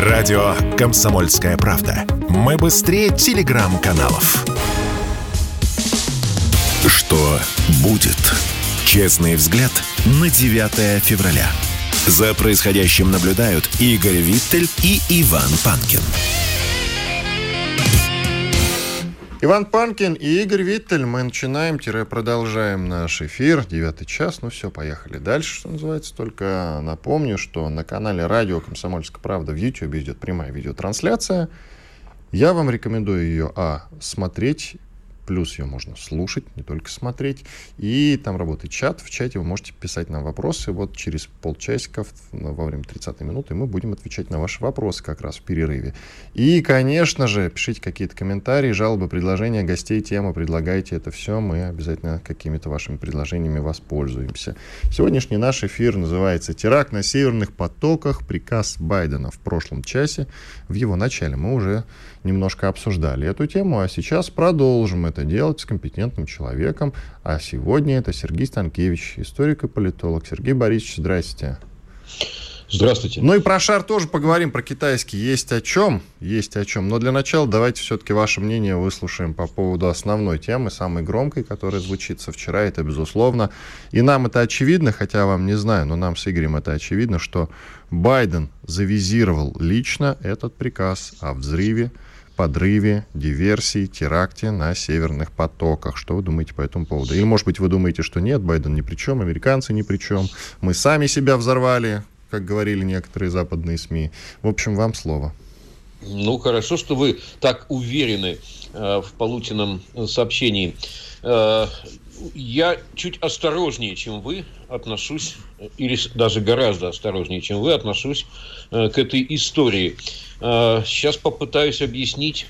Радио «Комсомольская правда». Мы быстрее телеграм-каналов. Что будет? Честный взгляд на 9 февраля. За происходящим наблюдают Игорь Виттель и Иван Панкин. Иван Панкин и Игорь Виттель. Мы начинаем-продолжаем наш эфир. Девятый час. Ну все, поехали дальше, что называется. Только напомню, что на канале Радио Комсомольская правда в YouTube идет прямая видеотрансляция. Я вам рекомендую ее, а, смотреть Плюс ее можно слушать, не только смотреть. И там работает чат. В чате вы можете писать нам вопросы. Вот через полчасика во время 30 минуты мы будем отвечать на ваши вопросы как раз в перерыве. И, конечно же, пишите какие-то комментарии, жалобы, предложения, гостей, темы, предлагайте это все. Мы обязательно какими-то вашими предложениями воспользуемся. Сегодняшний наш эфир называется «Теракт на северных потоках. Приказ Байдена». В прошлом часе, в его начале, мы уже немножко обсуждали эту тему, а сейчас продолжим это делать с компетентным человеком. А сегодня это Сергей Станкевич, историк и политолог. Сергей Борисович, здрасте. Здравствуйте. Ну и про шар тоже поговорим, про китайский. Есть о чем, есть о чем. Но для начала давайте все-таки ваше мнение выслушаем по поводу основной темы, самой громкой, которая звучит со вчера. Это безусловно. И нам это очевидно, хотя вам не знаю, но нам с Игорем это очевидно, что Байден завизировал лично этот приказ о взрыве подрыве, диверсии, теракте на северных потоках. Что вы думаете по этому поводу? Или, может быть, вы думаете, что нет, Байден ни при чем, американцы ни при чем, мы сами себя взорвали, как говорили некоторые западные СМИ. В общем, вам слово. Ну, хорошо, что вы так уверены э, в полученном сообщении. Э, я чуть осторожнее, чем вы, отношусь, или даже гораздо осторожнее, чем вы, отношусь э, к этой истории. Э, сейчас попытаюсь объяснить,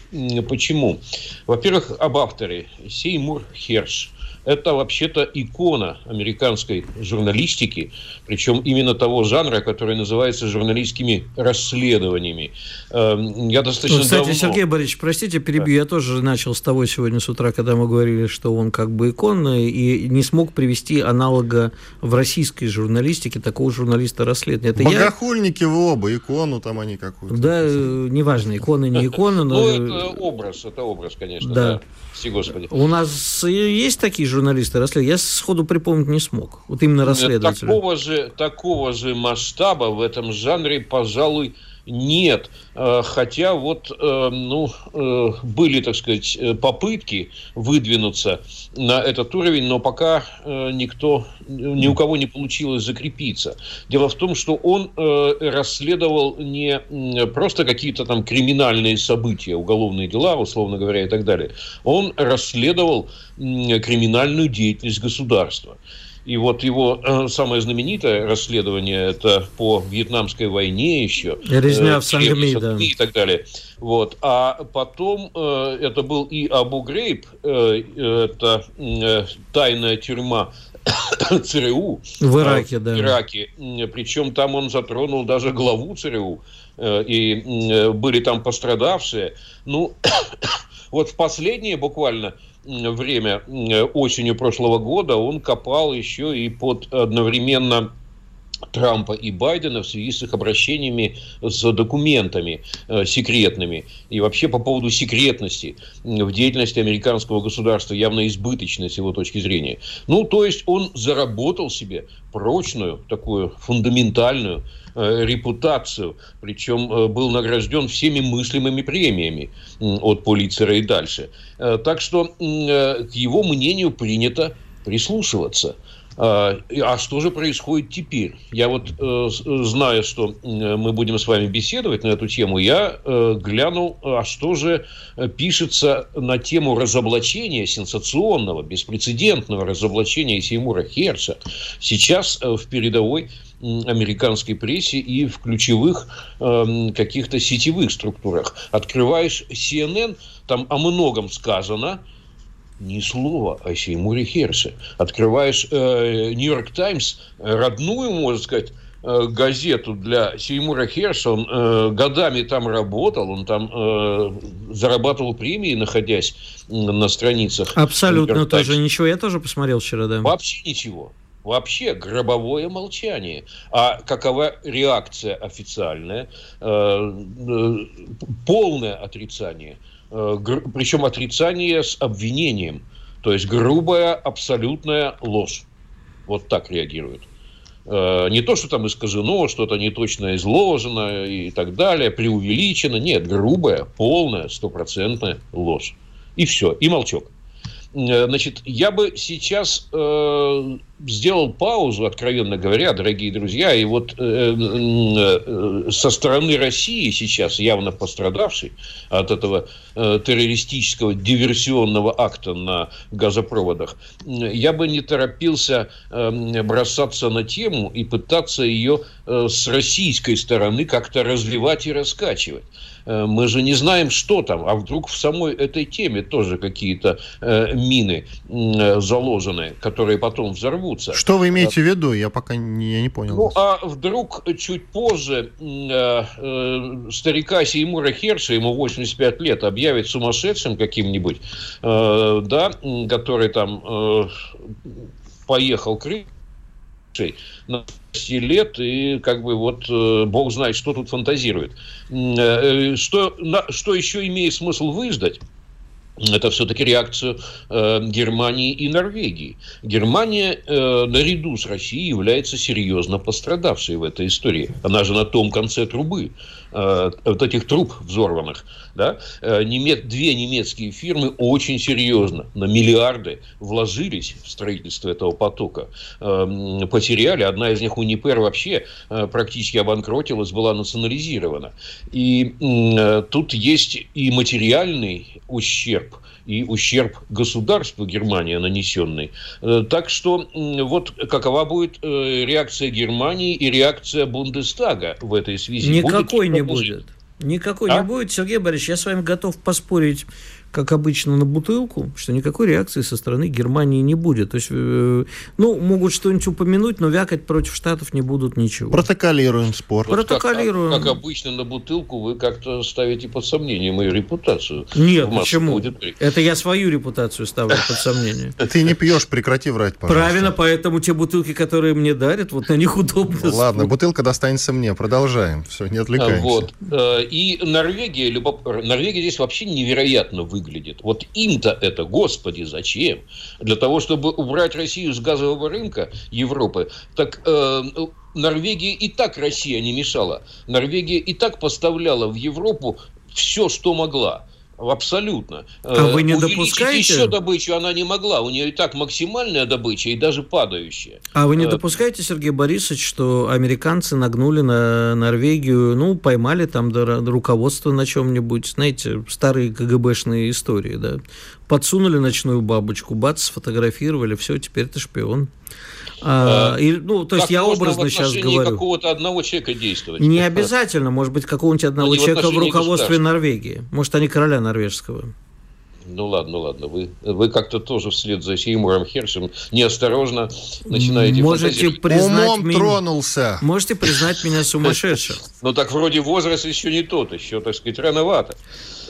почему. Во-первых, об авторе. Сеймур Херш – это вообще-то икона американской журналистики, причем именно того жанра, который называется журналистскими расследованиями. Эм, я достаточно ну, Кстати, давно... Сергей Борисович, простите, перебью, да. я тоже начал с того сегодня с утра, когда мы говорили, что он как бы икона, и не смог привести аналога в российской журналистике такого журналиста расследования. Это Богохульники я... вы оба, икону там они какую-то. Да, неважно, икона, не икона, но... Ну, это образ, это образ, конечно, да. да. Все, Господи. У нас есть такие журналисты расследования? Я сходу припомнить не смог. Вот именно расследователи. Такого же, такого же масштаба в этом жанре, пожалуй, нет. Э, хотя вот, э, ну, э, были, так сказать, попытки выдвинуться на этот уровень, но пока никто, ни у кого не получилось закрепиться. Дело в том, что он расследовал не просто какие-то там криминальные события, уголовные дела, условно говоря, и так далее. Он расследовал криминальную деятельность государства. И вот его э, самое знаменитое расследование это по Вьетнамской войне еще. Резня э, в Сангми, да. И так далее. Вот. А потом э, это был и Абу Грейб, э, это э, тайная тюрьма ЦРУ. В Ираке, да. В Ираке. Причем там он затронул даже главу ЦРУ. И были там пострадавшие. Ну, вот в последние буквально время осенью прошлого года он копал еще и под одновременно Трампа и Байдена в связи с их обращениями с документами э, секретными и вообще по поводу секретности в деятельности американского государства, явно избыточной с его точки зрения. Ну, то есть он заработал себе прочную, такую фундаментальную репутацию, причем э, был награжден всеми мыслимыми премиями э, от Полицера и дальше. Э, так что э, к его мнению принято прислушиваться – а, а что же происходит теперь? Я вот, э, зная, что мы будем с вами беседовать на эту тему, я э, глянул, а что же пишется на тему разоблачения, сенсационного, беспрецедентного разоблачения Сеймура Херца сейчас э, в передовой американской прессе и в ключевых э, каких-то сетевых структурах. Открываешь CNN, там о многом сказано, ни слова о Сеймуре Херсе. Открываешь э, Нью-Йорк Таймс, родную, можно сказать, э, газету для Сеймура Херса. Он э, годами там работал, он там э, зарабатывал премии, находясь на страницах. Абсолютно тоже ничего. Я тоже посмотрел вчера, да. Вообще ничего. Вообще гробовое молчание. А какова реакция официальная? Э, э, полное отрицание. Э, причем отрицание с обвинением. То есть грубая, абсолютная ложь. Вот так реагируют. Не то, что там искажено, что-то неточно изложено и так далее, преувеличено. Нет, грубая, полная, стопроцентная ложь. И все, и молчок. Э, значит, я бы сейчас э, сделал паузу, откровенно говоря, дорогие друзья, и вот э, э, со стороны России сейчас явно пострадавшей от этого э, террористического диверсионного акта на газопроводах, я бы не торопился э, бросаться на тему и пытаться ее э, с российской стороны как-то развивать и раскачивать. Э, мы же не знаем, что там, а вдруг в самой этой теме тоже какие-то э, мины э, заложены, которые потом взорвутся. Что вы имеете в виду? Я пока не, я не понял. Ну, а вдруг чуть позже старика Сеймура Херша, ему 85 лет, объявит сумасшедшим каким-нибудь, да, который там поехал к на 10 лет, и как бы вот э, бог знает, что тут фантазирует. Э, что, на, что еще имеет смысл выждать? это все-таки реакцию э, Германии и Норвегии. Германия э, наряду с Россией является серьезно пострадавшей в этой истории. Она же на том конце трубы, э, вот этих труб взорванных. Да? Э, немец, две немецкие фирмы очень серьезно, на миллиарды вложились в строительство этого потока. Э, потеряли. Одна из них, Унипер, вообще э, практически обанкротилась, была национализирована. И э, тут есть и материальный ущерб, и ущерб государству Германии нанесенный. Э, так что вот какова будет э, реакция Германии и реакция Бундестага в этой связи? Никакой будет не будет. Никакой а? не будет. Сергей Борисович, я с вами готов поспорить как обычно, на бутылку, что никакой реакции со стороны Германии не будет. То есть, э, ну, могут что-нибудь упомянуть, но вякать против Штатов не будут ничего. Протоколируем спор. Вот Протоколируем. Как, как обычно на бутылку вы как-то ставите под сомнение мою репутацию. Нет, почему? Аудитории. Это я свою репутацию ставлю под сомнение. Ты не пьешь, прекрати врать, пожалуйста. Правильно, поэтому те бутылки, которые мне дарят, вот на них удобно. Ладно, бутылка достанется мне. Продолжаем. Все, не отвлекаемся. Вот. Э, и Норвегия, Норвегия здесь вообще невероятно вы выглядит. Вот им-то это, господи, зачем? Для того, чтобы убрать Россию с газового рынка Европы, так э, Норвегия и так Россия не мешала. Норвегия и так поставляла в Европу все, что могла. Абсолютно. А вы не Увеличить допускаете? еще добычу она не могла. У нее и так максимальная добыча, и даже падающая. А вы не э, допускаете, Сергей Борисович, что американцы нагнули на Норвегию, ну, поймали там руководство на чем-нибудь, знаете, старые КГБшные истории, да? Подсунули ночную бабочку, бац, сфотографировали, все, теперь ты шпион. А, и, ну, то есть я образно сейчас говорю. какого-то одного человека действовать. Не обязательно, может быть, какого-нибудь одного ну, человека в руководстве Норвегии. Может, они короля норвежского. Ну ладно, ну ладно, вы, вы как-то тоже вслед за Сеймуром Хершем неосторожно начинаете Можете признать Умом меня... тронулся. Можете признать меня сумасшедшим. Ну так вроде возраст еще не тот, еще, так сказать, рановато.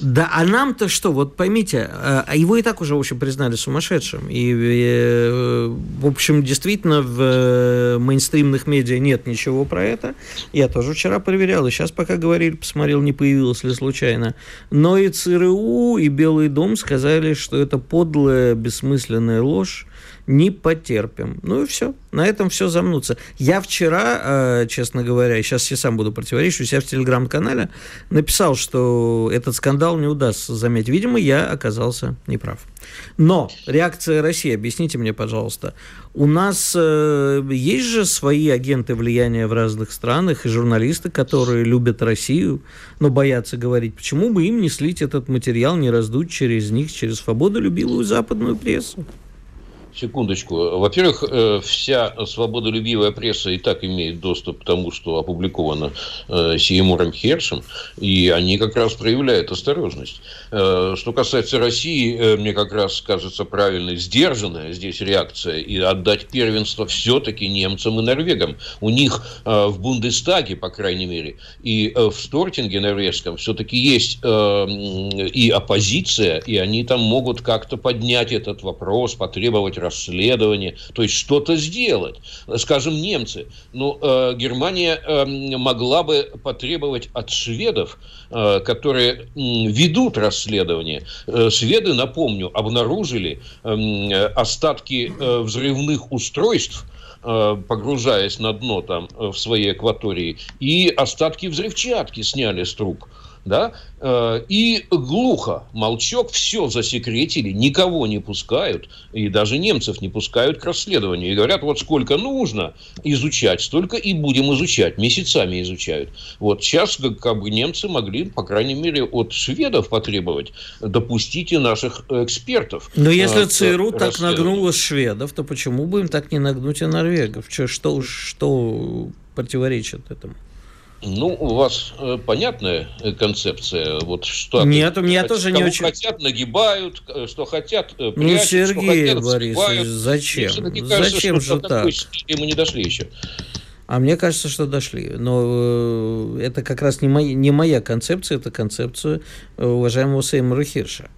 Да, а нам-то что? Вот поймите, а его и так уже, в общем, признали сумасшедшим. И, э, в общем, действительно, в э, мейнстримных медиа нет ничего про это. Я тоже вчера проверял, и сейчас пока говорили, посмотрел, не появилось ли случайно. Но и ЦРУ, и Белый дом сказали, что это подлая, бессмысленная ложь, не потерпим. Ну и все. На этом все замнутся. Я вчера, э, честно говоря, сейчас я сам буду противоречить, у себя в телеграм-канале написал, что этот скандал не удастся заметить. Видимо, я оказался неправ. Но реакция России, объясните мне, пожалуйста, у нас э, есть же свои агенты влияния в разных странах и журналисты, которые любят Россию, но боятся говорить, почему бы им не слить этот материал, не раздуть через них, через свободолюбивую западную прессу? Секундочку. Во-первых, э, вся свободолюбивая пресса и так имеет доступ к тому, что опубликовано э, Сеймуром Хершем, и они как раз проявляют осторожность. Э, что касается России, мне как раз кажется правильной, сдержанная здесь реакция, и отдать первенство все-таки немцам и норвегам. У них в Бундестаге, по крайней мере, и в Стортинге норвежском все-таки есть и оппозиция, и они там могут как-то поднять этот вопрос, потребовать расследование, то есть что-то сделать. Скажем, немцы. Ну, э, Германия э, могла бы потребовать от шведов, э, которые ведут расследование. Э, шведы, напомню, обнаружили э, остатки э, взрывных устройств, Э, погружаясь на дно там в своей акватории, и остатки взрывчатки сняли с труб да, э, и глухо, молчок, все засекретили, никого не пускают, и даже немцев не пускают к расследованию. И говорят, вот сколько нужно изучать, столько и будем изучать, месяцами изучают. Вот сейчас как бы немцы могли, по крайней мере, от шведов потребовать, допустите наших экспертов. Но если ЦРУ так нагнуло шведов, то почему бы им так не нагнуть и норвегов? Что, что, что противоречит этому? Ну, у вас э, понятная э, концепция. Вот что Нет, у меня тоже не очень. хотят, нагибают, э, что хотят, э, ну, прячут, ну, Сергей что хотят, Борисович, зачем? Зачем кажется, же так? Мы не дошли еще. А мне кажется, что дошли. Но э, это как раз не моя, не моя концепция, это концепция уважаемого Сеймура Хирша.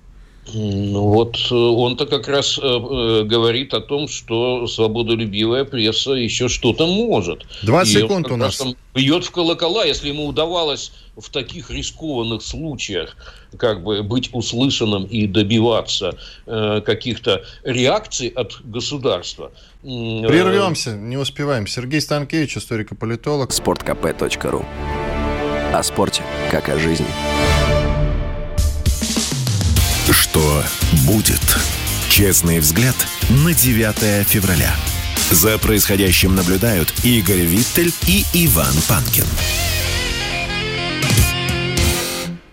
Ну вот э, он-то как раз э, э, говорит о том, что свободолюбивая пресса еще что-то может. 20 И секунд у нас. Бьет в колокола, если ему удавалось в таких рискованных случаях как бы быть услышанным и добиваться э, каких-то реакций от государства. Прервемся, не успеваем. Сергей Станкевич, историк-политолог. Спорткп.ру О спорте, как о жизни. Что будет? Честный взгляд на 9 февраля. За происходящим наблюдают Игорь Виттель и Иван Панкин.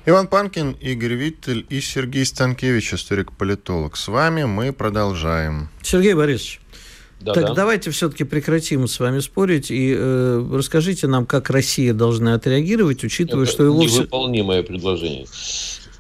Иван Панкин, Игорь Виттель и Сергей Станкевич, историк-политолог. С вами мы продолжаем. Сергей Борисович, да, так да. давайте все-таки прекратим с вами спорить и э, расскажите нам, как Россия должна отреагировать, учитывая, Это что его... Невыполнимое предложение.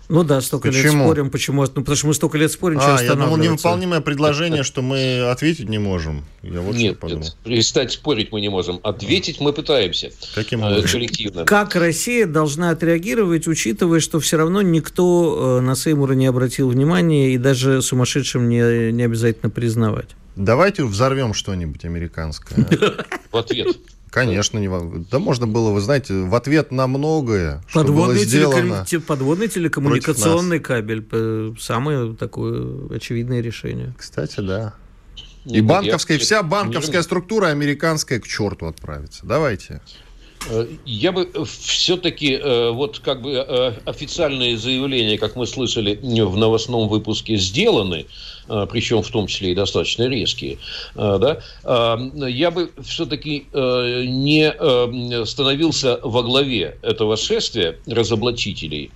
Ну да, столько почему? лет спорим, почему? Ну, потому что мы столько лет спорим, а, я думал, невыполнимое предложение, что мы ответить не можем. Я вот нет, нет, перестать спорить мы не можем. Ответить мы пытаемся. Каким э, образом? Коллективно. Как Россия должна отреагировать, учитывая, что все равно никто э, на Сеймура не обратил внимания и даже сумасшедшим не, не обязательно признавать? Давайте взорвем что-нибудь американское. В ответ. Конечно, не да можно было, вы знаете, в ответ на многое, что подводный было сделано. Телеком... Подводный телекоммуникационный кабель, самое такое очевидное решение. Кстати, да. И банковская, я... вся банковская структура американская к черту отправится. Давайте. Э, я бы все-таки, э, вот как бы э, официальные заявления, как мы слышали в новостном выпуске, сделаны, причем в том числе и достаточно резкие, да, я бы все-таки не становился во главе этого шествия разоблачителей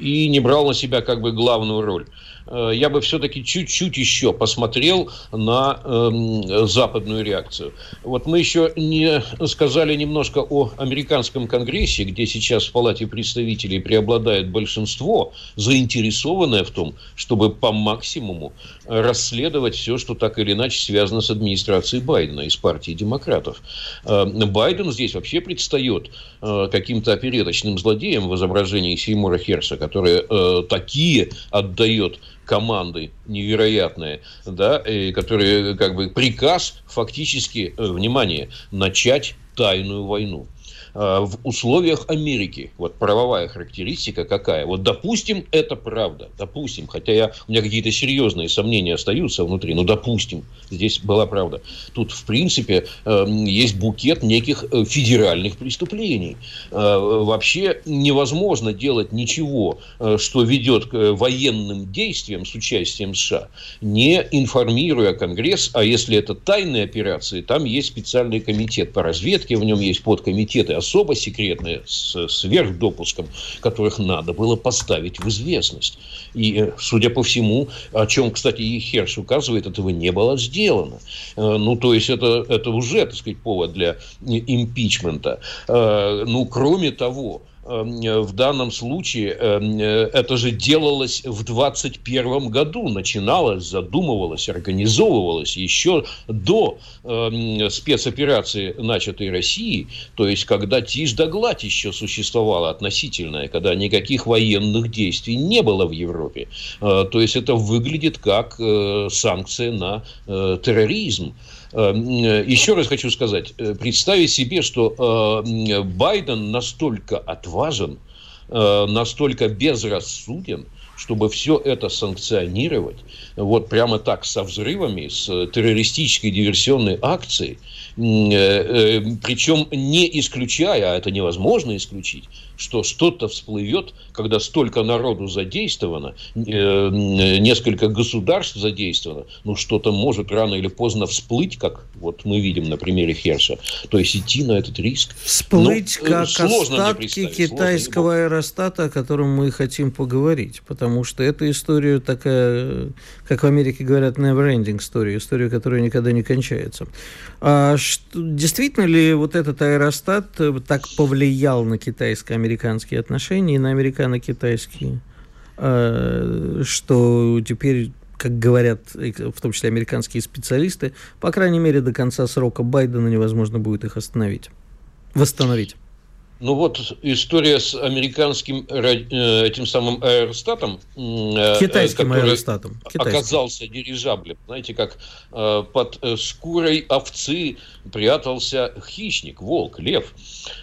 и не брал на себя как бы главную роль. Э, я бы все-таки чуть-чуть еще посмотрел на э, западную реакцию. Вот мы еще не сказали немножко о американском конгрессе, где сейчас в Палате представителей преобладает большинство, заинтересованное в том, чтобы по максимуму расследовать все, что так или иначе связано с администрацией Байдена из партии демократов. Э, Байден здесь вообще предстает э, каким-то опереточным злодеем в изображении Сеймура Херса, который э, такие отдает команды невероятные, да, и которые как бы приказ фактически, внимание, начать тайную войну. Э, в условиях Америки. Вот правовая характеристика какая? Вот допустим, это правда. Допустим, хотя я, у меня какие-то серьезные сомнения остаются внутри, но допустим, здесь была правда. Тут, в принципе, эм, есть букет неких э, федеральных преступлений. Э, вообще невозможно делать ничего, что ведет к военным действиям с участием США, не информируя Конгресс, а если это тайные операции, там есть специальный комитет по разведке, в нем есть подкомитеты, особо секретные, с сверхдопуском, которых надо было поставить в известность. И, э, судя по всему, о чем, кстати, и Херш указывает, этого не было сделано. Э, ну, то есть, это, это уже, так сказать, повод для импичмента. Э, ну, кроме того, в данном случае эм, э, это же делалось в 21 году, начиналось, задумывалось, организовывалось еще до эм, спецоперации, начатой России, то есть когда тишь да гладь еще существовала относительная, когда никаких военных действий не было в Европе. Э, то есть это выглядит как э, санкция на терроризм. Еще раз хочу сказать, представить себе, что Байден настолько отважен, важен, э, настолько безрассуден, чтобы все это санкционировать, вот прямо так, со взрывами, с террористической диверсионной акцией, э, э, причем не исключая, а это невозможно исключить, что что-то всплывет, когда столько народу задействовано, э, несколько государств задействовано, ну что-то может рано или поздно всплыть, как вот мы видим на примере Херша. То есть идти на этот риск. Всплыть ну, как остатки китайского аэростата, о котором мы хотим поговорить, потому что эта история такая, как в Америке говорят, never-ending история, история, которая никогда не кончается. А что, действительно ли вот этот аэростат так повлиял на китайско-американский американские отношения и на американо-китайские, э, что теперь как говорят, в том числе американские специалисты, по крайней мере, до конца срока Байдена невозможно будет их остановить, восстановить. Ну вот история с американским э, этим самым аэростатом, э, китайским аэростатом, Китайским. оказался дирижаблем. Знаете, как э, под шкурой овцы прятался хищник, волк, лев.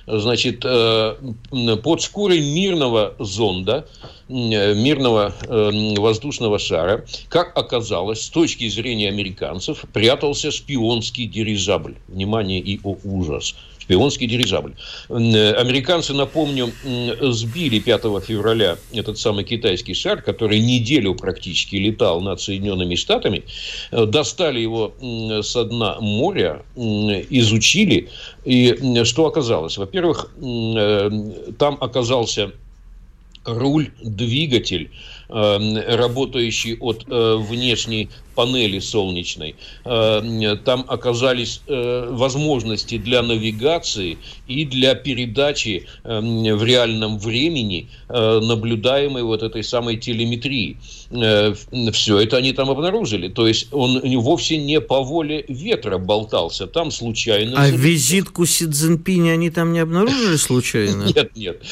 Значит, под шкурой мирного зонда, мирного воздушного шара, как оказалось, с точки зрения американцев, прятался шпионский дирижабль. Внимание и о ужас шпионский дирижабль. Э, американцы, напомню, сбили 5 февраля этот самый китайский шар, который неделю практически летал над Соединенными Штатами, э, достали его с дна моря, изучили, и что оказалось? Во-первых, э, там оказался руль, двигатель, работающий от внешней панели солнечной. Э, там оказались э, возможности для навигации и для передачи эм, в реальном времени э, наблюдаемой вот этой самой телеметрии. Все это они там обнаружили. То есть он вовсе не по воле ветра болтался, там случайно... А визитку Си Цзиньпиня они там не обнаружили случайно? Нет, нет,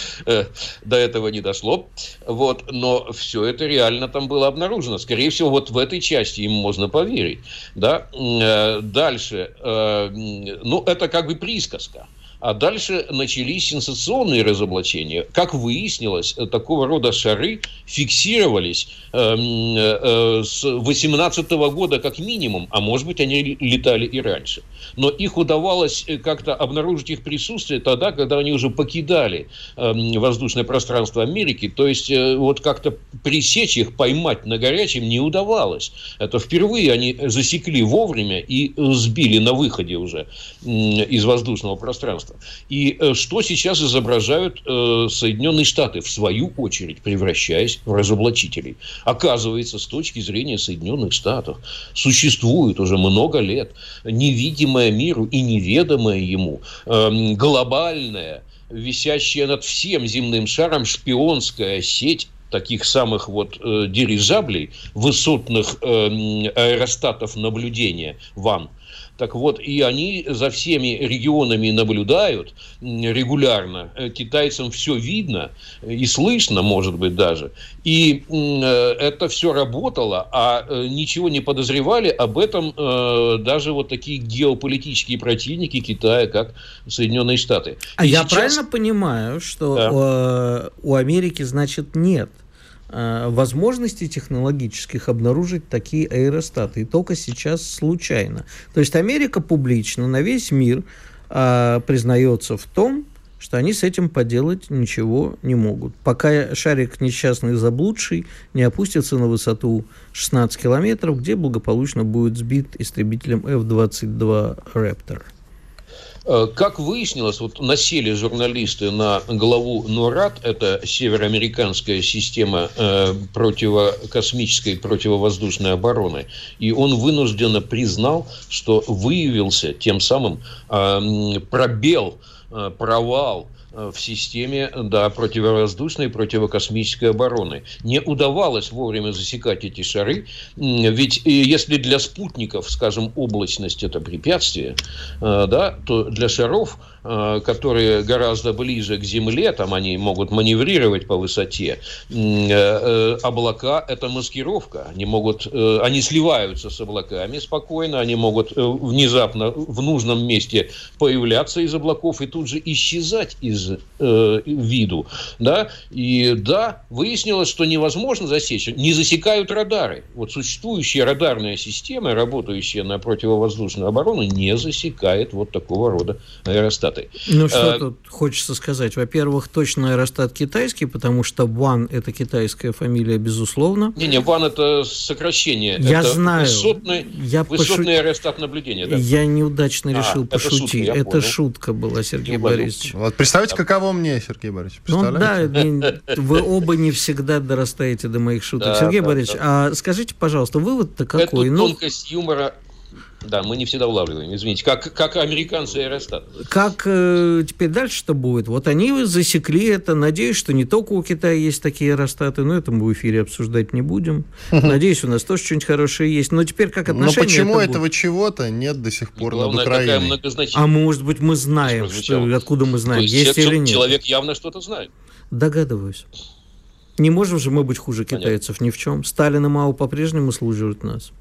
до этого не дошло. Вот, но все это реально там было обнаружено. Скорее всего, вот в этой части им можно поверить. Да? Э, дальше. Э, ну, это как бы присказка. А дальше начались сенсационные разоблачения. Как выяснилось, такого рода шары фиксировались э, э, с 18 года как минимум, а может быть они летали и раньше. Но их удавалось э, как-то обнаружить их присутствие тогда, когда они уже покидали э, воздушное пространство Америки. То есть э, вот как-то пресечь их, поймать на горячем не удавалось. Это впервые они засекли вовремя и сбили на выходе уже э, из воздушного пространства государства. И э, что сейчас изображают э, Соединенные Штаты, в свою очередь, превращаясь в разоблачителей? Оказывается, с точки зрения Соединенных Штатов, существует уже много лет невидимая миру и неведомая ему э, глобальная, висящая над всем земным шаром шпионская сеть таких самых вот э, дирижаблей, высотных э, аэростатов наблюдения ВАН – так вот, и они за всеми регионами наблюдают регулярно. Э, китайцам все видно и слышно, может быть, даже. И э, это все работало, а э, ничего не подозревали об этом даже вот такие геополитические противники Китая, как Соединенные Штаты. А и я сейчас... правильно понимаю, что да. у Америки, значит, нет Э, возможностей технологических обнаружить такие аэростаты. И только сейчас случайно. То есть Америка публично на весь мир а, признается в том, что они с этим поделать ничего не могут. Пока шарик несчастный заблудший не опустится на высоту 16 километров, где благополучно будет сбит истребителем F-22 Raptor. Э, как выяснилось, вот насели журналисты на главу НОРАД, это североамериканская система э, противокосмической противовоздушной обороны, и он вынужденно признал, что выявился тем самым э, пробел, провал в системе да, противовоздушной и противокосмической обороны. Не удавалось вовремя засекать эти шары, ведь э, если для спутников, скажем, облачность это препятствие, э, да, то для шаров, которые гораздо ближе к Земле, там они могут маневрировать по высоте, облака – это маскировка. Они, могут, они сливаются с облаками спокойно, они могут внезапно в нужном месте появляться из облаков и тут же исчезать из э, виду, да, и да, выяснилось, что невозможно засечь, не засекают радары. Вот существующая радарная система, работающая на противовоздушную оборону, не засекает вот такого рода аэростаты. Ну, что а, тут хочется сказать? Во-первых, точно аэростат китайский, потому что Ван – это китайская фамилия, безусловно. Не-не, Ван – это сокращение. Я это знаю. Высотный, я высотный пошу... аэростат наблюдения. Да. Я неудачно а, решил а, пошутить. Это, шутка, это шутка была, Сергей Борисович. Вот представьте, Представляете, каково мне, Сергей Борисович? Ну да, вы оба не всегда дорастаете до моих шуток. Да, Сергей да, Борисович, да. а скажите, пожалуйста, вывод-то какой? Это ну, тонкость юмора да, мы не всегда улавливаем, извините. Как, как американцы и Аэростат. Как э, теперь дальше-то будет? Вот они засекли это. Надеюсь, что не только у Китая есть такие аэростаты, но это мы в эфире обсуждать не будем. Надеюсь, у нас тоже что-нибудь хорошее есть. Но теперь как отношение Но почему это этого чего-то нет до сих пор над Украиной? А может быть, мы знаем, что, откуда мы знаем, есть, есть или нет? Человек явно что-то знает. Догадываюсь. Не можем же мы быть хуже Понятно. китайцев ни в чем. Сталин и Мао по-прежнему служат нас.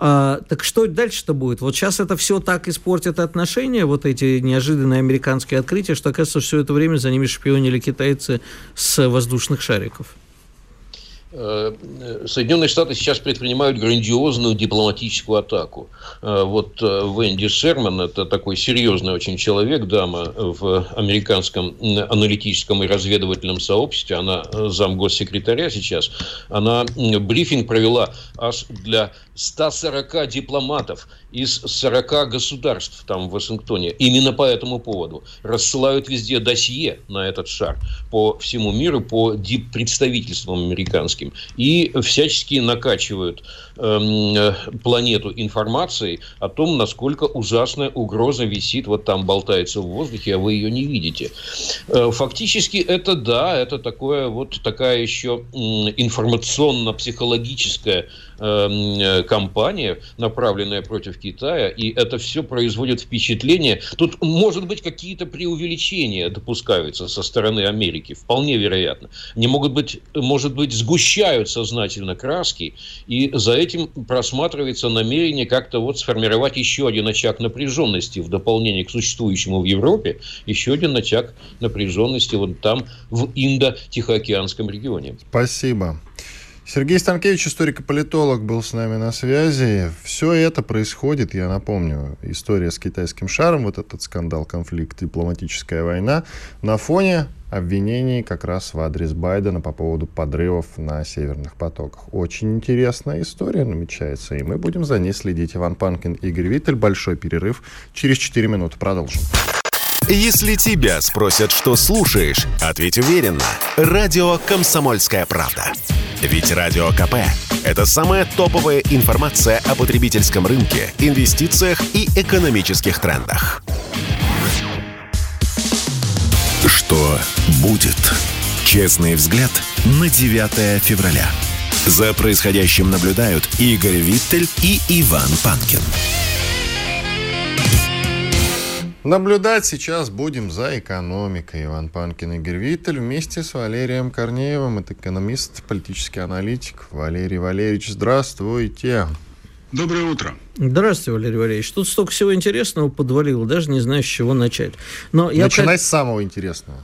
А, так что дальше-то будет? Вот сейчас это все так испортит отношения, вот эти неожиданные американские открытия, что, оказывается, все это время за ними шпионили китайцы с воздушных шариков. Э, Соединенные Штаты сейчас предпринимают грандиозную дипломатическую атаку. Э, вот э, Венди Шерман, это такой серьезный очень человек, дама в американском аналитическом и разведывательном сообществе, она зам госсекретаря сейчас, она брифинг провела аж для 140 дипломатов из 40 государств там в Вашингтоне именно по этому поводу. Рассылают везде досье на этот шар по всему миру, по представительствам американским. И всячески накачивают эм, э, планету информацией о том, насколько ужасная угроза висит, вот там болтается в воздухе, а вы ее не видите. Э, фактически это да, это такое вот такая еще информационно-психологическая э, кампания, направленная против Китая, и это все производит впечатление. Тут, может быть, какие-то преувеличения допускаются со стороны Америки, вполне вероятно. Не могут быть, может быть, сгущают сознательно краски, и за этим просматривается намерение как-то вот сформировать еще один очаг напряженности в дополнение к существующему в Европе, еще один очаг напряженности вот там, в Индо-Тихоокеанском регионе. Спасибо. Сергей Станкевич, историк и политолог, был с нами на связи. Все это происходит, я напомню, история с китайским шаром, вот этот скандал, конфликт, дипломатическая война, на фоне обвинений как раз в адрес Байдена по поводу подрывов на северных потоках. Очень интересная история намечается, и мы будем за ней следить. Иван Панкин, Игорь Виттель. Большой перерыв. Через 4 минуты продолжим. Если тебя спросят, что слушаешь, ответь уверенно. Радио «Комсомольская правда». Ведь Радио КП – это самая топовая информация о потребительском рынке, инвестициях и экономических трендах. Что будет? Честный взгляд на 9 февраля. За происходящим наблюдают Игорь Виттель и Иван Панкин. Наблюдать сейчас будем за экономикой. Иван Панкин и Игорь Виттель вместе с Валерием Корнеевым. Это экономист, политический аналитик. Валерий Валерьевич, здравствуйте. Доброе утро. Здравствуйте, Валерий Валерьевич. Тут столько всего интересного подвалило, даже не знаю, с чего начать. Но я Начинай с самого интересного.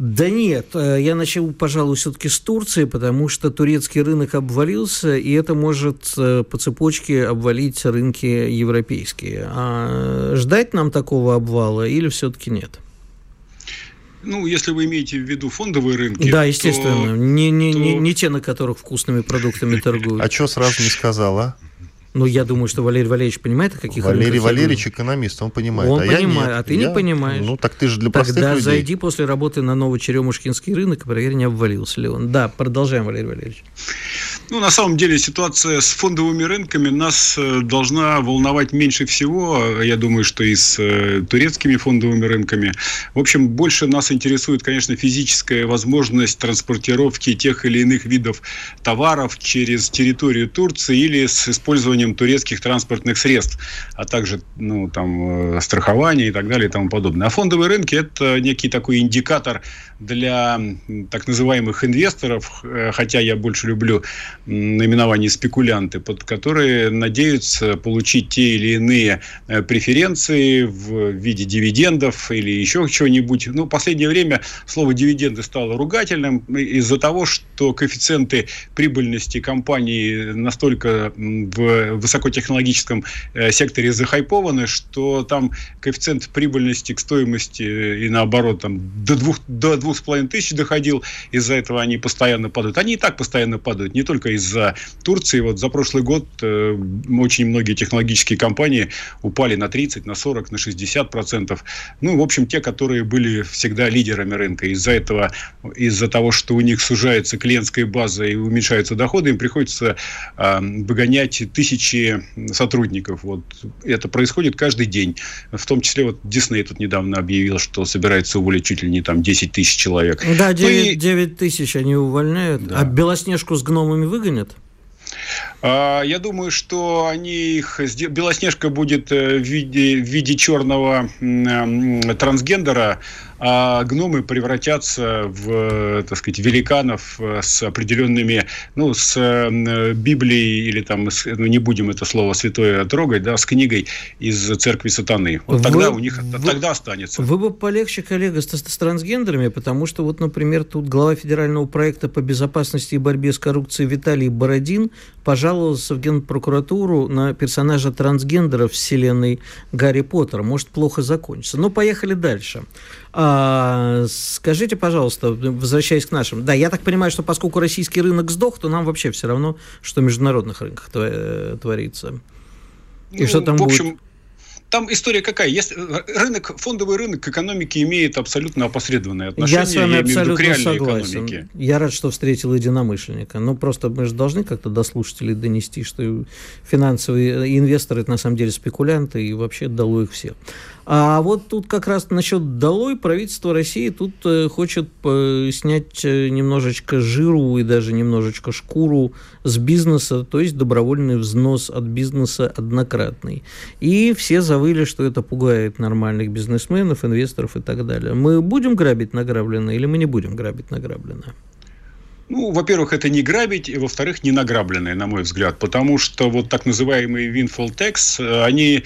Да нет, э, я начал, пожалуй, все-таки с Турции, потому что турецкий рынок обвалился, и это может э, по цепочке обвалить рынки европейские. А ждать нам такого обвала или все-таки нет? Ну, если вы имеете в виду фондовые рынки. Да, естественно. То, не, не, то... не, не те, на которых вкусными продуктами торгуют. А что сразу не сказала? Ну, я думаю, что Валерий Валерьевич понимает, о каких Валерий Валерьевич экономист, он понимает. Он а понимает, я нет. а ты я... не понимаешь. Ну, так ты же для простых Тогда людей. зайди после работы на Новый Черемушкинский рынок и проверь, не обвалился ли он. Да, продолжаем, Валерий Валерьевич. Ну, на самом деле, ситуация с фондовыми рынками нас э, должна волновать меньше всего, я думаю, что и с э, турецкими фондовыми рынками. В общем, больше нас интересует, конечно, физическая возможность транспортировки тех или иных видов товаров через территорию Турции или с использованием турецких транспортных средств, а также ну, там, э, страхование и так далее и тому подобное. А фондовые рынки – это некий такой индикатор для так называемых инвесторов, хотя я больше люблю наименование спекулянты, под которые надеются получить те или иные э, преференции в виде дивидендов или еще чего-нибудь. Ну, в последнее время слово дивиденды стало ругательным из-за того, что коэффициенты прибыльности компании настолько в высокотехнологическом э, секторе захайпованы, что там коэффициент прибыльности к стоимости э, и наоборот там до двух, до двух с половиной тысяч доходил, из-за этого они постоянно падают. Они и так постоянно падают, не только из-за Турции. Вот за прошлый год э, очень многие технологические компании упали на 30, на 40, на 60 процентов. Ну, в общем, те, которые были всегда лидерами рынка. Из-за этого, из-за того, что у них сужается клиентская база и уменьшаются доходы, им приходится э, выгонять тысячи сотрудников. Вот это происходит каждый день. В том числе вот Дисней тут недавно объявил, что собирается уволить чуть ли не там 10 тысяч человек. Да, 9, ну и... 9 тысяч они увольняют. Да. А Белоснежку с гномами выгонят? А, я думаю, что они их... Белоснежка будет э, в виде, в виде черного трансгендера, а гномы превратятся в, так сказать, великанов э, с определенными, ну, с э, Библией или там, с, ну, не будем это слово святое трогать, да, с книгой из церкви сатаны. Вот тогда вы, у них, вы, тогда останется. Вы бы полегче, коллега, с, с трансгендерами, потому что вот, например, тут глава федерального проекта по безопасности и борьбе с коррупцией Виталий Бородин пожаловался в Генпрокуратуру на персонажа трансгендера вселенной Гарри Поттера. Может, плохо закончится. Но поехали дальше. А, скажите, пожалуйста, возвращаясь к нашим. Да, я так понимаю, что поскольку российский рынок сдох, то нам вообще все равно, что в международных рынках творится. И ну, что там в общем, будет? там история какая? Есть, э, рынок, фондовый рынок экономики имеет абсолютно опосредованное отношение я с вами абсолютно к согласен. Экономике. Я рад, что встретил единомышленника. Но просто мы же должны как-то до слушателей донести, что финансовые инвесторы это на самом деле спекулянты и вообще дало их всех. А вот тут как раз насчет долой правительство России тут э, хочет э, снять э, немножечко жиру и даже немножечко шкуру с бизнеса, то есть добровольный взнос от бизнеса однократный. И все завыли, что это пугает нормальных бизнесменов, инвесторов и так далее. Мы будем грабить награбленное или мы не будем грабить награбленное? Ну, во-первых, это не грабить, и во-вторых, не награбленные, на мой взгляд, потому что вот так называемые windfall tax, э, они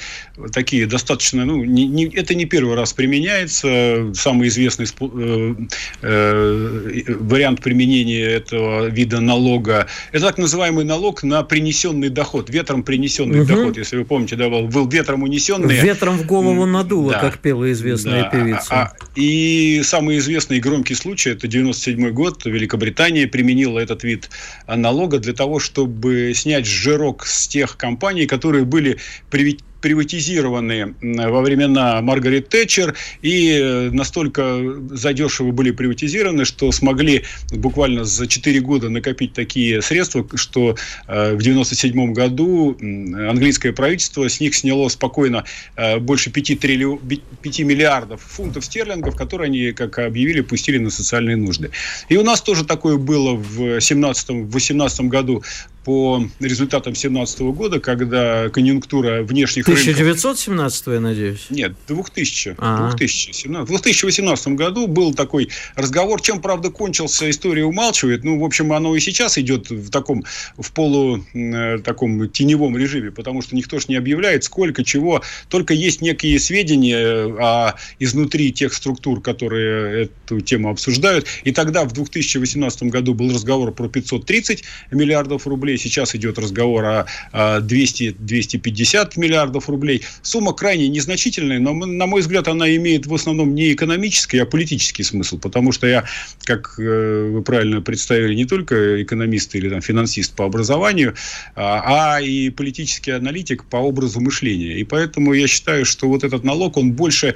такие достаточно, ну, не, не, это не первый раз применяется. Самый известный э, э, вариант применения этого вида налога, это так называемый налог на принесенный доход, ветром принесенный угу. доход, если вы помните, да, был ветром унесенный. Ветром в голову надуло, да, как пела известная да, певица. А, а, и самый известный и громкий случай, это 97 год, Великобритания применила этот вид налога для того, чтобы снять жирок с тех компаний, которые были приведены приватизированы во времена Маргарет Тэтчер и э, настолько задешево были приватизированы, что смогли буквально за 4 года накопить такие средства, что э, в 1997 году английское правительство с них сняло спокойно э, больше 5, триллион, 5 миллиардов фунтов стерлингов, которые они, как объявили, пустили на социальные нужды. И у нас тоже такое было в 17-18 году по результатам 2017 года, когда конъюнктура внешних 1917 рынков... я надеюсь? Нет, 2000. А-а. 2017. В 2018 году был такой разговор, чем, правда, кончился, история умалчивает. Ну, в общем, оно и сейчас идет в таком, в полу э, таком теневом режиме, потому что никто ж не объявляет, сколько, чего. Только есть некие сведения а изнутри тех структур, которые эту тему обсуждают. И тогда, в 2018 году, был разговор про 530 миллиардов рублей рублей, сейчас идет разговор о 200-250 миллиардов рублей. Сумма крайне незначительная, но, на мой взгляд, она имеет в основном не экономический, а политический смысл, потому что я, как э, вы правильно представили, не только экономист или там, финансист по образованию, а, а и политический аналитик по образу мышления. И поэтому я считаю, что вот этот налог, он больше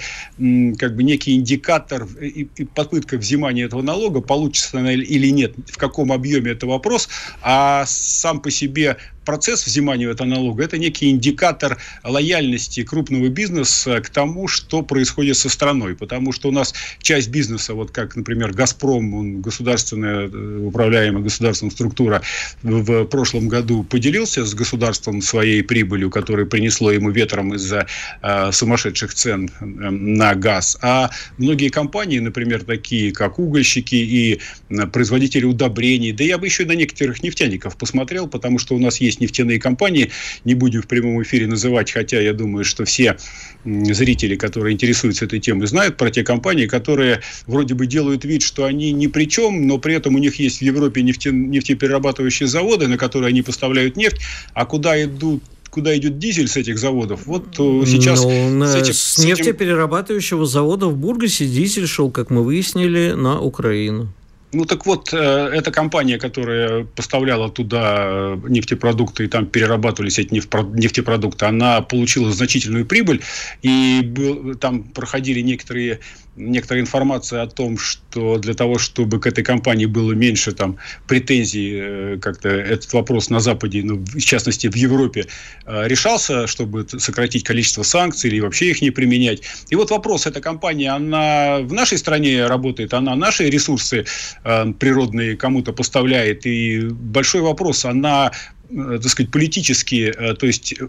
как бы некий индикатор и, попытка взимания этого налога, получится она или нет, в каком объеме это вопрос, а сам по себе процесс взимания этого налога – это некий индикатор лояльности крупного бизнеса к тому, что происходит со страной. Потому что у нас часть бизнеса, вот как, например, «Газпром», он государственная, э, управляемая государственная структура, в прошлом году поделился с государством своей прибылью, которая принесло ему ветром из-за э, сумасшедших цен э, на газ. А многие компании, например, такие как угольщики и э, производители удобрений, да я бы еще на некоторых нефтяников посмотрел, потому что у нас есть нефтяные компании, не будем в прямом эфире называть, хотя я думаю, что все зрители, которые интересуются этой темой, знают про те компании, которые вроде бы делают вид, что они ни при чем, но при этом у них есть в Европе нефте, нефтеперерабатывающие заводы, на которые они поставляют нефть, а куда идут куда идет дизель с этих заводов. Вот э, сейчас ну, с, этим, с нефтеперерабатывающего завода в Бургасе дизель шел, как мы выяснили, на Украину. Ну так вот, э, эта компания, которая поставляла туда э, нефтепродукты и там перерабатывались эти нефтепродукты, она получила значительную прибыль, и был, там проходили некоторые некоторая информация о том, что для того, чтобы к этой компании было меньше там претензий, э, как-то этот вопрос на Западе, ну, в частности в Европе, э, решался, чтобы сократить количество санкций или вообще их не применять. И вот вопрос, эта компания, она в нашей стране работает, она наши ресурсы э, природные кому-то поставляет, и большой вопрос, она так сказать, политические, э, то есть э,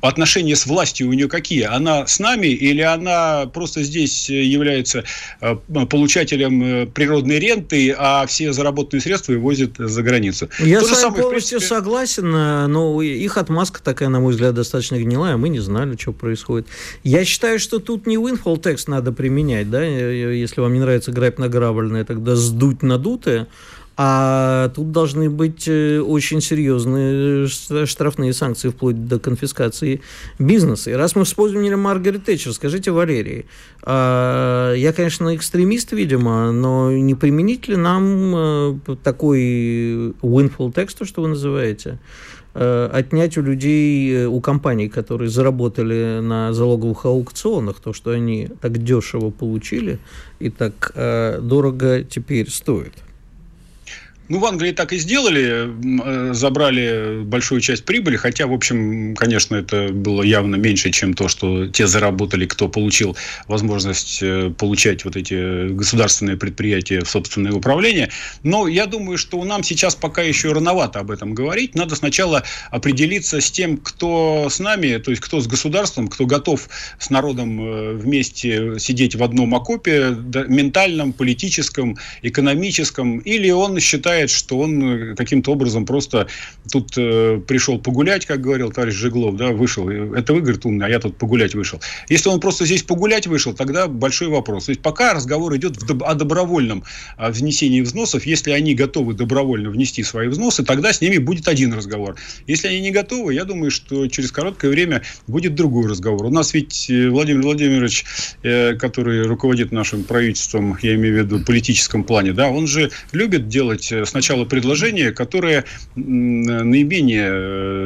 отношения с властью у нее какие? Она с нами или она просто здесь является получателем природной ренты, а все заработанные средства вывозит за границу? Я То с вами полностью принципе... согласен, но их отмазка такая, на мой взгляд, достаточно гнилая, мы не знали, что происходит. Я считаю, что тут не windfall текст надо применять, да, если вам не нравится грабь награбленное, тогда сдуть надутое, а тут должны быть э, очень серьезные штрафные санкции вплоть до конфискации бизнеса. И раз мы вспомнили Маргарет Тэтчер, скажите, Валерий, а, я, конечно, экстремист, видимо, но не применить ли нам э, такой windfall текста, что вы называете, э, отнять у людей, у компаний, которые заработали на залоговых аукционах, то, что они так дешево получили и так дорого теперь стоит? Ну, в Англии так и сделали, э, забрали большую часть прибыли, хотя, в общем, конечно, это было явно меньше, чем то, что те заработали, кто получил возможность э, получать вот эти государственные предприятия в собственное управление. Но я думаю, что нам сейчас пока еще рановато об этом говорить. Надо сначала определиться с тем, кто с нами, то есть кто с государством, кто готов с народом э, вместе сидеть в одном окопе, ментальном, политическом, экономическом, или он считает считает, что он э, каким-то образом просто тут э, пришел погулять, как говорил товарищ Жеглов, да, вышел. Это вы, говорит, умный, а я тут погулять вышел. Если он просто здесь погулять вышел, тогда большой вопрос. То есть пока разговор идет в, о добровольном о внесении взносов, если они готовы добровольно внести свои взносы, тогда с ними будет один разговор. Если они не готовы, я думаю, что через короткое время будет другой разговор. У нас ведь э, Владимир Владимирович, э, который руководит нашим правительством, я имею в виду политическом плане, да, он же любит делать э, сначала предложения, которые наименее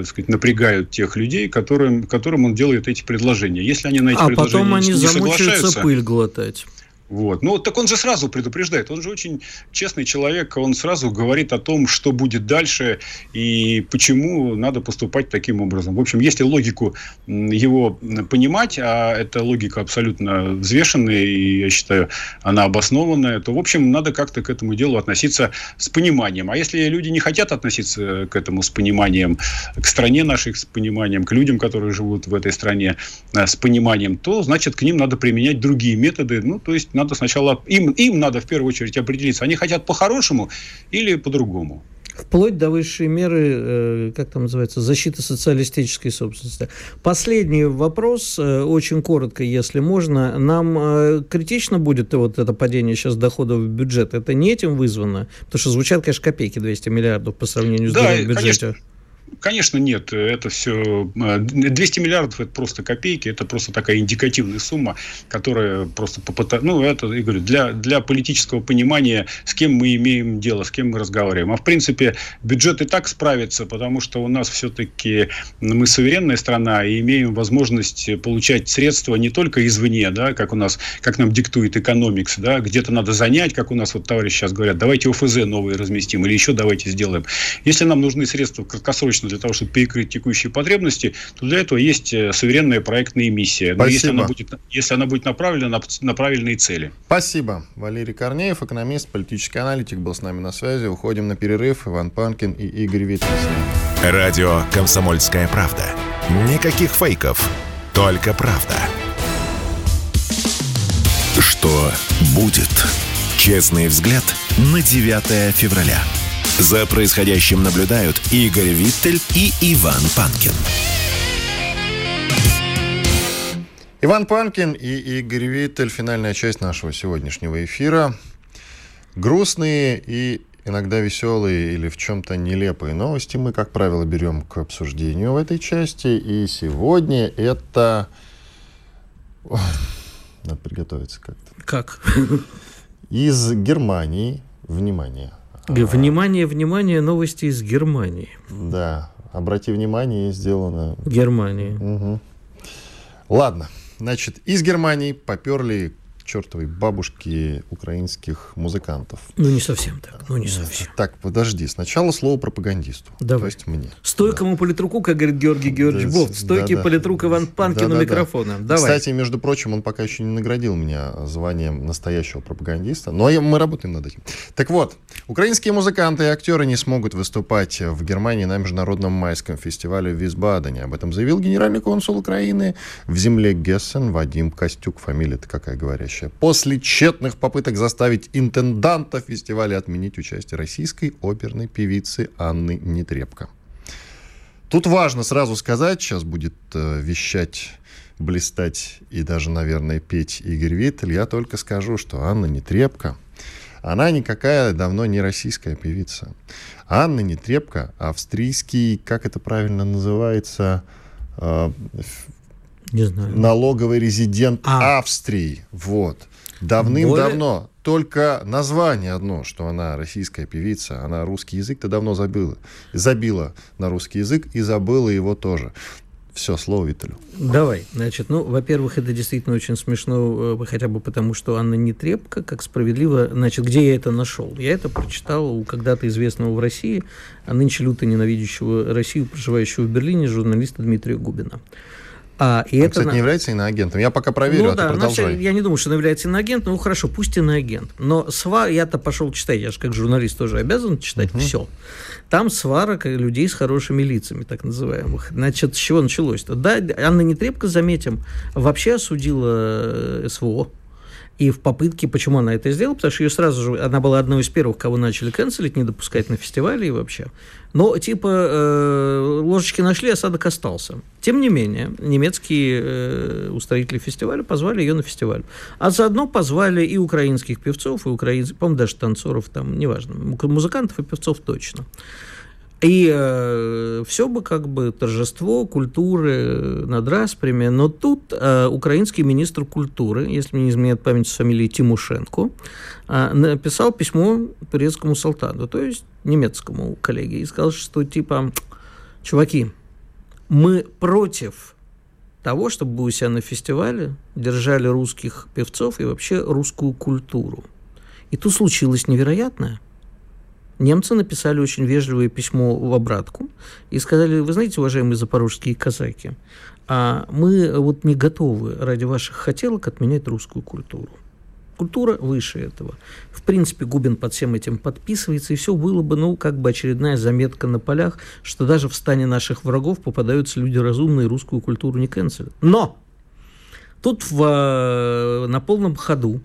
э, сказать, напрягают тех людей, которым, которым он делает эти предложения. Если они на эти а предложения потом они не замучаются пыль глотать. Вот. Ну, так он же сразу предупреждает. Он же очень честный человек. Он сразу говорит о том, что будет дальше и почему надо поступать таким образом. В общем, если логику его понимать, а эта логика абсолютно взвешенная, и я считаю, она обоснованная, то, в общем, надо как-то к этому делу относиться с пониманием. А если люди не хотят относиться к этому с пониманием, к стране нашей с пониманием, к людям, которые живут в этой стране э, с пониманием, то, значит, к ним надо применять другие методы. Ну, то есть, надо сначала, им, им надо в первую очередь определиться, они хотят по-хорошему или по-другому. Вплоть до высшей меры, э, как там называется, защиты социалистической собственности. Последний вопрос, э, очень коротко, если можно. Нам э, критично будет вот это падение сейчас доходов в бюджет? Это не этим вызвано? Потому что звучат, конечно, копейки 200 миллиардов по сравнению с да, бюджетом. Конечно Конечно, нет. Это все... 200 миллиардов – это просто копейки, это просто такая индикативная сумма, которая просто попытается... Ну, это, я говорю, для, для политического понимания, с кем мы имеем дело, с кем мы разговариваем. А в принципе, бюджет и так справится, потому что у нас все-таки мы суверенная страна и имеем возможность получать средства не только извне, да, как у нас, как нам диктует экономикс, да, где-то надо занять, как у нас вот товарищи сейчас говорят, давайте ОФЗ новые разместим или еще давайте сделаем. Если нам нужны средства краткосрочно для того, чтобы перекрыть текущие потребности, то для этого есть э, суверенная проектная миссия. Но если она будет, если она будет направлена на, на правильные цели. Спасибо. Валерий Корнеев, экономист, политический аналитик, был с нами на связи. Уходим на перерыв. Иван Панкин и Игорь Виттель. Радио «Комсомольская правда». Никаких фейков, только правда. Что будет? Честный взгляд на 9 февраля. За происходящим наблюдают Игорь Виттель и Иван Панкин. Иван Панкин и Игорь Виттель. Финальная часть нашего сегодняшнего эфира. Грустные и иногда веселые или в чем-то нелепые новости мы, как правило, берем к обсуждению в этой части. И сегодня это... Надо приготовиться как-то. Как? Из Германии. Внимание. Внимание, внимание, новости из Германии. Да, обрати внимание, сделано... Германии. Угу. Ладно, значит, из Германии поперли чертовой бабушки украинских музыкантов. Ну, не совсем так. Ну, не совсем. Так, подожди. Сначала слово пропагандисту. Давай. То есть мне. Стойкому да. политруку, как говорит Георгий Георгиевич да, Бов. Стойкий да, политрук Иван Панкин да, у микрофона. Да. Давай. Кстати, между прочим, он пока еще не наградил меня званием настоящего пропагандиста. Но мы работаем над этим. Так вот, украинские музыканты и актеры не смогут выступать в Германии на Международном майском фестивале в Висбадене. Об этом заявил генеральный консул Украины в земле Гессен Вадим Костюк. Фамилия-то какая говорящая следующее. После тщетных попыток заставить интенданта фестиваля отменить участие российской оперной певицы Анны Нетребко. Тут важно сразу сказать, сейчас будет э, вещать, блистать и даже, наверное, петь Игорь Виттель, я только скажу, что Анна Нетребко, она никакая давно не российская певица. Анна Нетребко, австрийский, как это правильно называется, э, не знаю. Налоговый резидент а. Австрии. Вот. Давным-давно. Более... Только название одно, что она российская певица, она русский язык-то давно забыла. Забила на русский язык и забыла его тоже. Все, слово Виталю. Давай. Значит, ну, во-первых, это действительно очень смешно, э, хотя бы потому, что Анна Нетребко, как справедливо, значит, где я это нашел? Я это прочитал у когда-то известного в России, а нынче люто ненавидящего Россию, проживающего в Берлине, журналиста Дмитрия Губина. А, и Он, это кстати, на... не является иноагентом. Я пока проверю, ну, а да, ты продолжай. Значит, я не думаю, что он является иноагентом. Ну, хорошо, пусть иноагент. Но СВА, я-то пошел читать, я же как журналист тоже обязан читать угу. все. Там свара людей с хорошими лицами, так называемых. Значит, с чего началось-то? Да, Анна Нетребко, заметим, вообще осудила э, СВО и в попытке, почему она это сделала, потому что ее сразу же, она была одной из первых, кого начали канцелить, не допускать на фестивале и вообще. Но, типа, э, ложечки нашли, осадок остался. Тем не менее, немецкие э, устроители фестиваля позвали ее на фестиваль. А заодно позвали и украинских певцов, и украинских, по-моему, даже танцоров, там, неважно, музыкантов и певцов точно. И э, все бы как бы торжество культуры над распрями, но тут э, украинский министр культуры, если мне не изменяет память с фамилией Тимошенко, э, написал письмо турецкому султану, то есть немецкому коллеге, и сказал, что типа, чуваки, мы против того, чтобы у себя на фестивале держали русских певцов и вообще русскую культуру. И тут случилось невероятное – Немцы написали очень вежливое письмо в обратку и сказали, вы знаете, уважаемые запорожские казаки, а мы вот не готовы ради ваших хотелок отменять русскую культуру. Культура выше этого. В принципе, Губин под всем этим подписывается, и все было бы, ну, как бы очередная заметка на полях, что даже в стане наших врагов попадаются люди разумные, русскую культуру не канцелят. Но! Тут в, э, на полном ходу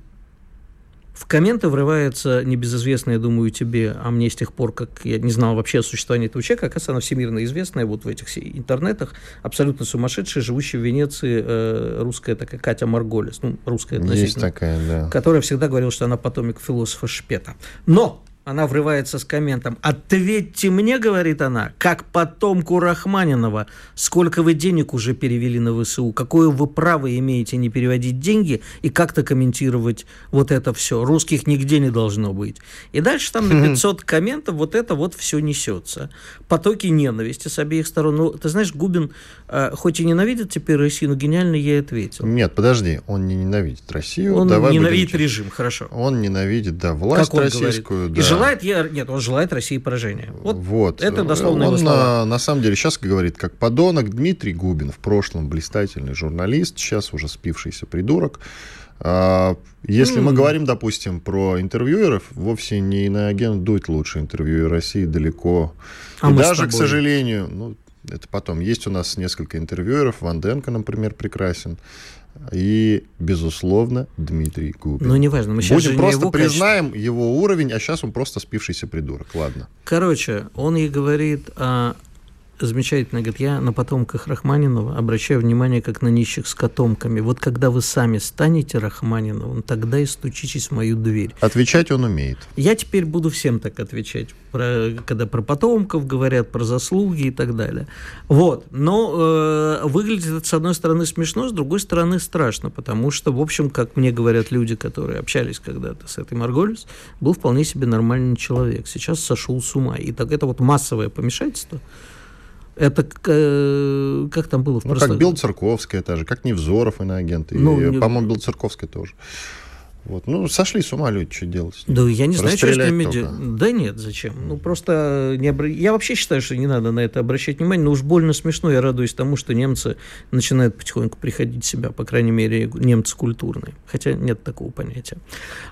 в комменты врывается небезызвестная, я думаю, тебе, а мне с тех пор, как я не знал вообще о существовании этого человека, оказывается, она всемирно известная вот в этих интернетах, абсолютно сумасшедшая, живущая в Венеции э, русская такая Катя Марголес, ну, русская относительно. Есть такая, да. Которая всегда говорила, что она потомик философа Шпета. Но она врывается с комментом. «Ответьте мне, — говорит она, — как потомку Рахманинова, сколько вы денег уже перевели на ВСУ, какое вы право имеете не переводить деньги и как-то комментировать вот это все. Русских нигде не должно быть». И дальше там на 500 комментов вот это вот все несется. Потоки ненависти с обеих сторон. Ну, ты знаешь, Губин, э, хоть и ненавидит теперь Россию, но гениально ей ответил. Нет, подожди, он не ненавидит Россию. Он Давай ненавидит будем... режим, хорошо. Он ненавидит, да, власть российскую. Да. И желает, я, нет, он желает России поражения. Вот, вот. это дословно он на, на самом деле сейчас говорит, как подонок Дмитрий Губин, в прошлом блистательный журналист, сейчас уже спившийся придурок. А, если mm. мы говорим, допустим, про интервьюеров, вовсе не иноагент Дудь лучший интервьюер России далеко. А И даже, к сожалению, ну, это потом. Есть у нас несколько интервьюеров. Ван Денко, например, прекрасен. И, безусловно, Дмитрий Губин. Ну, неважно, мы сейчас Будем просто его признаем качество. его уровень, а сейчас он просто спившийся придурок. Ладно. Короче, он ей говорит о замечательно, говорит, я на потомках Рахманинова обращаю внимание как на нищих с котомками. Вот когда вы сами станете Рахманиновым, тогда и стучитесь в мою дверь. Отвечать он умеет. Я теперь буду всем так отвечать, про, когда про потомков говорят, про заслуги и так далее. Вот. Но э, выглядит это, с одной стороны, смешно, с другой стороны, страшно, потому что, в общем, как мне говорят люди, которые общались когда-то с этой Марголис, был вполне себе нормальный человек. Сейчас сошел с ума. И так это вот массовое помешательство – это э, как там было в Ну, прошлом... как Белоцерковская же, как Невзоров иноагент. Ну, и, не... по-моему, Белоцерковская тоже. Вот. Ну, сошли с ума люди, что делать? Да я не знаю, что с ними делать. Да нет, зачем? Ну, просто не обра... я вообще считаю, что не надо на это обращать внимание, но уж больно смешно. Я радуюсь тому, что немцы начинают потихоньку приходить в себя, по крайней мере, немцы культурные. Хотя нет такого понятия.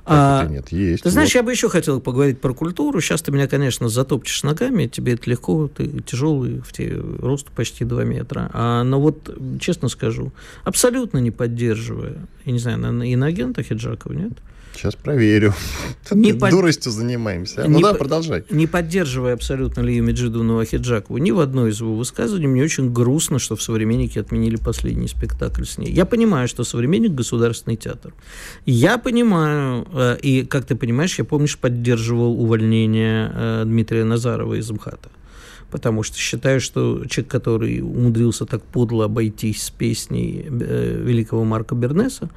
А, нет, есть. Ты знаешь, вот. я бы еще хотел поговорить про культуру. Сейчас ты меня, конечно, затопчешь ногами, тебе это легко, ты тяжелый, в тебе рост почти 2 метра. А, но вот, честно скажу, абсолютно не поддерживая, я не знаю, на иноагента Хиджакова, нет? Сейчас проверю. Не под... Дуростью занимаемся. Ну не да, продолжай. Не поддерживая абсолютно Лию Меджидовну Ахиджакову ни в одной из его высказываний, мне очень грустно, что в «Современнике» отменили последний спектакль с ней. Я понимаю, что «Современник» — государственный театр. Я понимаю, э, и, как ты понимаешь, я, помнишь, поддерживал увольнение э, Дмитрия Назарова из МХАТа потому что считаю, что человек, который умудрился так подло обойтись с песней э, великого Марка Бернеса,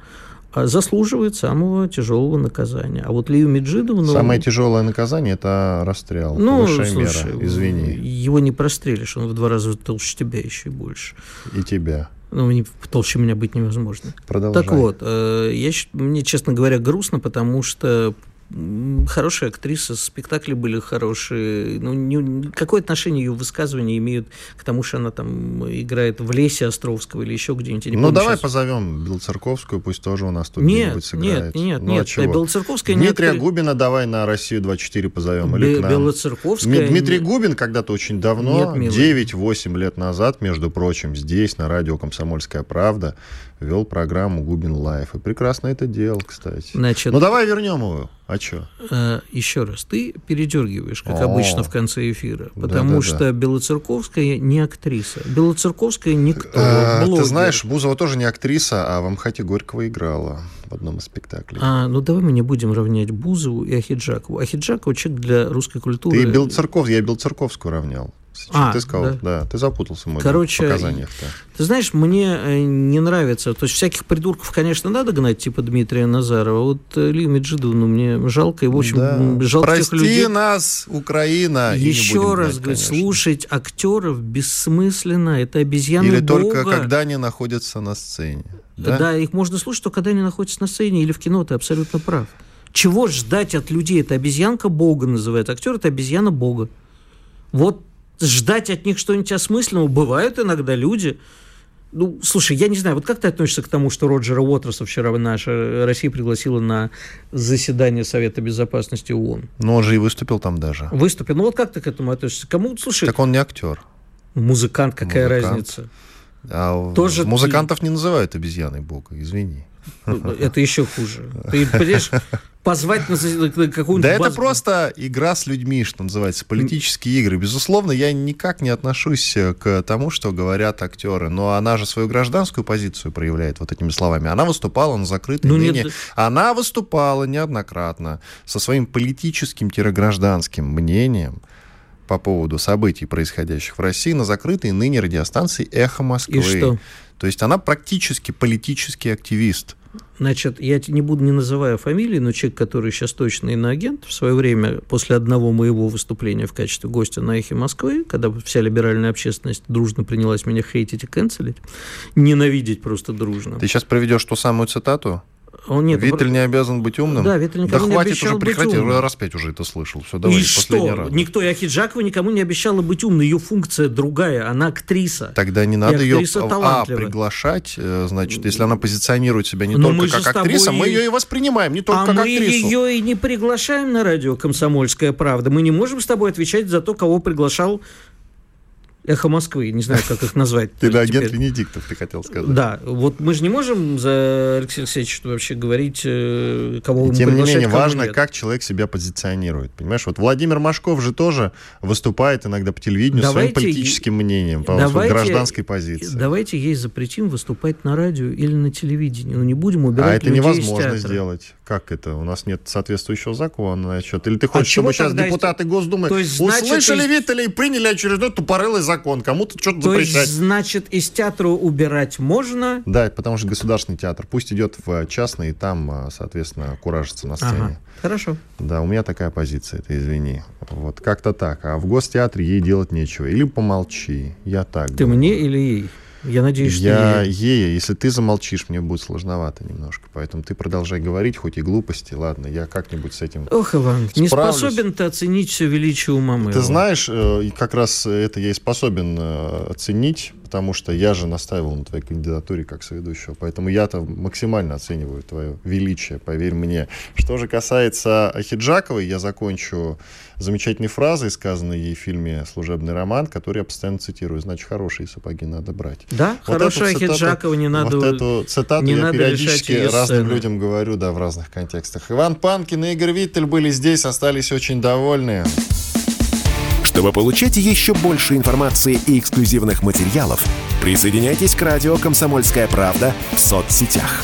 заслуживает самого тяжелого наказания. А вот Лию Меджидовну... Самое тяжелое наказание – это расстрел. Ну, Высшая слушай, мера, извини. Его не прострелишь, он в два раза толще тебя еще и больше. И тебя. Ну, не, толще меня быть невозможно. Продолжай. Так вот, э, я, мне, честно говоря, грустно, потому что хорошая актриса, спектакли были хорошие. Ну, не, какое отношение ее высказывания имеют к тому, что она там играет в лесе Островского или еще где-нибудь? Ну, помню, давай сейчас. позовем Белоцерковскую, пусть тоже у нас тут нет, где-нибудь сыграет. Нет, нет, ну, нет. А Белоцерковская Дмитрия не Губина давай на Россию-24 позовем или к нам. Белоцерковская... Дмитрий Губин когда-то очень давно, 9-8 лет назад, между прочим, здесь, на радио «Комсомольская правда», вел программу «Губин Live». И прекрасно это делал, кстати. Значит, ну, давай вернем его. А что? Э, еще раз, ты передергиваешь, как О, обычно в конце эфира, потому да, да, что да. Белоцерковская не актриса. Белоцерковская никто. А, ты знаешь, Бузова тоже не актриса, а во МХАТе Горького играла в одном из спектаклей. А, ну давай мы не будем равнять Бузову и Ахеджакову. Ахеджакова человек для русской культуры. Ты Белоцерков, я Белоцерковскую равнял. А, ты сказал, да. да, ты запутался в Короче, показаниях-то. Ты знаешь, мне э, не нравится, то есть всяких придурков, конечно, надо гнать, типа Дмитрия Назарова, вот э, Лию Меджидовну мне жалко, и, в общем, да. жалко Прости тех людей. нас, Украина, Еще раз, говорю, слушать актеров бессмысленно, это обезьяна Или Бога. только когда они находятся на сцене. Да? да, их можно слушать только когда они находятся на сцене или в кино, ты абсолютно прав. Чего ждать от людей? Это обезьянка Бога называют. Актер – это обезьяна Бога. Вот ждать от них что-нибудь осмысленного. Бывают иногда люди, ну, слушай, я не знаю, вот как ты относишься к тому, что Роджера Уотерса вчера наша Россия пригласила на заседание Совета Безопасности ООН? Ну, он же и выступил там даже. Выступил. Ну, вот как ты к этому относишься? Кому, слушай... Так он не актер. Музыкант, какая Музыкант. разница? А Тоже музыкантов ты... не называют обезьяной бога, извини. Это еще хуже. Ты понимаешь, позвать на какую-нибудь Да базу. это просто игра с людьми, что называется, политические игры. Безусловно, я никак не отношусь к тому, что говорят актеры, но она же свою гражданскую позицию проявляет вот этими словами. Она выступала на закрытой ну, ныне. Нет. Она выступала неоднократно со своим политическим-гражданским мнением по поводу событий, происходящих в России, на закрытой ныне радиостанции «Эхо Москвы». И что? То есть она практически политический активист. Значит, я не буду не называя фамилии, но человек, который сейчас точно иноагент, в свое время, после одного моего выступления в качестве гостя на «Эхе Москвы», когда вся либеральная общественность дружно принялась меня хейтить и канцелить, ненавидеть просто дружно. Ты сейчас проведешь ту самую цитату? Он нет, Виттель не обязан быть умным? Да, Виттель никому да не хватит обещал уже прекратить, быть умным. раз пять уже это слышал. Все, давай, И что? Раз. Никто, и Ахиджакова никому не обещала быть умной. Ее функция другая, она актриса. Тогда не надо ее а, приглашать, э, значит, если она позиционирует себя не Но только как актриса, тобой... мы ее и воспринимаем не только а как актрису. А мы ее и не приглашаем на радио «Комсомольская правда». Мы не можем с тобой отвечать за то, кого приглашал Эхо Москвы, не знаю, как их назвать. Ты да, агент Венедиктов, ты хотел сказать. Да, вот мы же не можем за Алексея Алексеевича вообще говорить, э, кого мы Тем не менее, важно, как человек себя позиционирует. Понимаешь, вот Владимир Машков же тоже выступает иногда по телевидению своим политическим мнением, по гражданской позиции. Давайте ей запретим выступать на радио или на телевидении. Но ну, не будем убирать А это невозможно сделать. Как это? У нас нет соответствующего закона. Насчет. Или ты хочешь, а чтобы сейчас депутаты Госдумы то есть, услышали значит, Виттеля и приняли очередной тупорылый закон? кому-то что-то То запрещать. Есть, значит, из театра убирать можно? Да, потому что государственный театр. Пусть идет в частный, и там, а, соответственно, куражится на сцене. Ага, хорошо. Да, у меня такая позиция, ты извини. Вот как-то так. А в гостеатре ей делать нечего. Или помолчи. Я так Ты думаю. мне или ей? Я надеюсь, что я ей. Если ты замолчишь, мне будет сложновато немножко. Поэтому ты продолжай говорить, хоть и глупости. Ладно, я как-нибудь с этим Ох, Иван, справлюсь. не способен ты оценить все величие ума моего. Ты знаешь, э, как раз это я и способен э, оценить потому что я же настаивал на твоей кандидатуре как соведущего. Поэтому я-то максимально оцениваю твое величие, поверь мне. Что же касается Ахиджаковой, я закончу замечательной фразой, сказанной ей в фильме «Служебный роман», который я постоянно цитирую. Значит, хорошие сапоги надо брать. Да, вот хорошая Ахиджакова не надо... Вот эту цитату не я надо периодически разным сцены. людям говорю, да, в разных контекстах. Иван Панкин и Игорь Виттель были здесь, остались очень довольны. Чтобы получать еще больше информации и эксклюзивных материалов, присоединяйтесь к радио «Комсомольская правда» в соцсетях.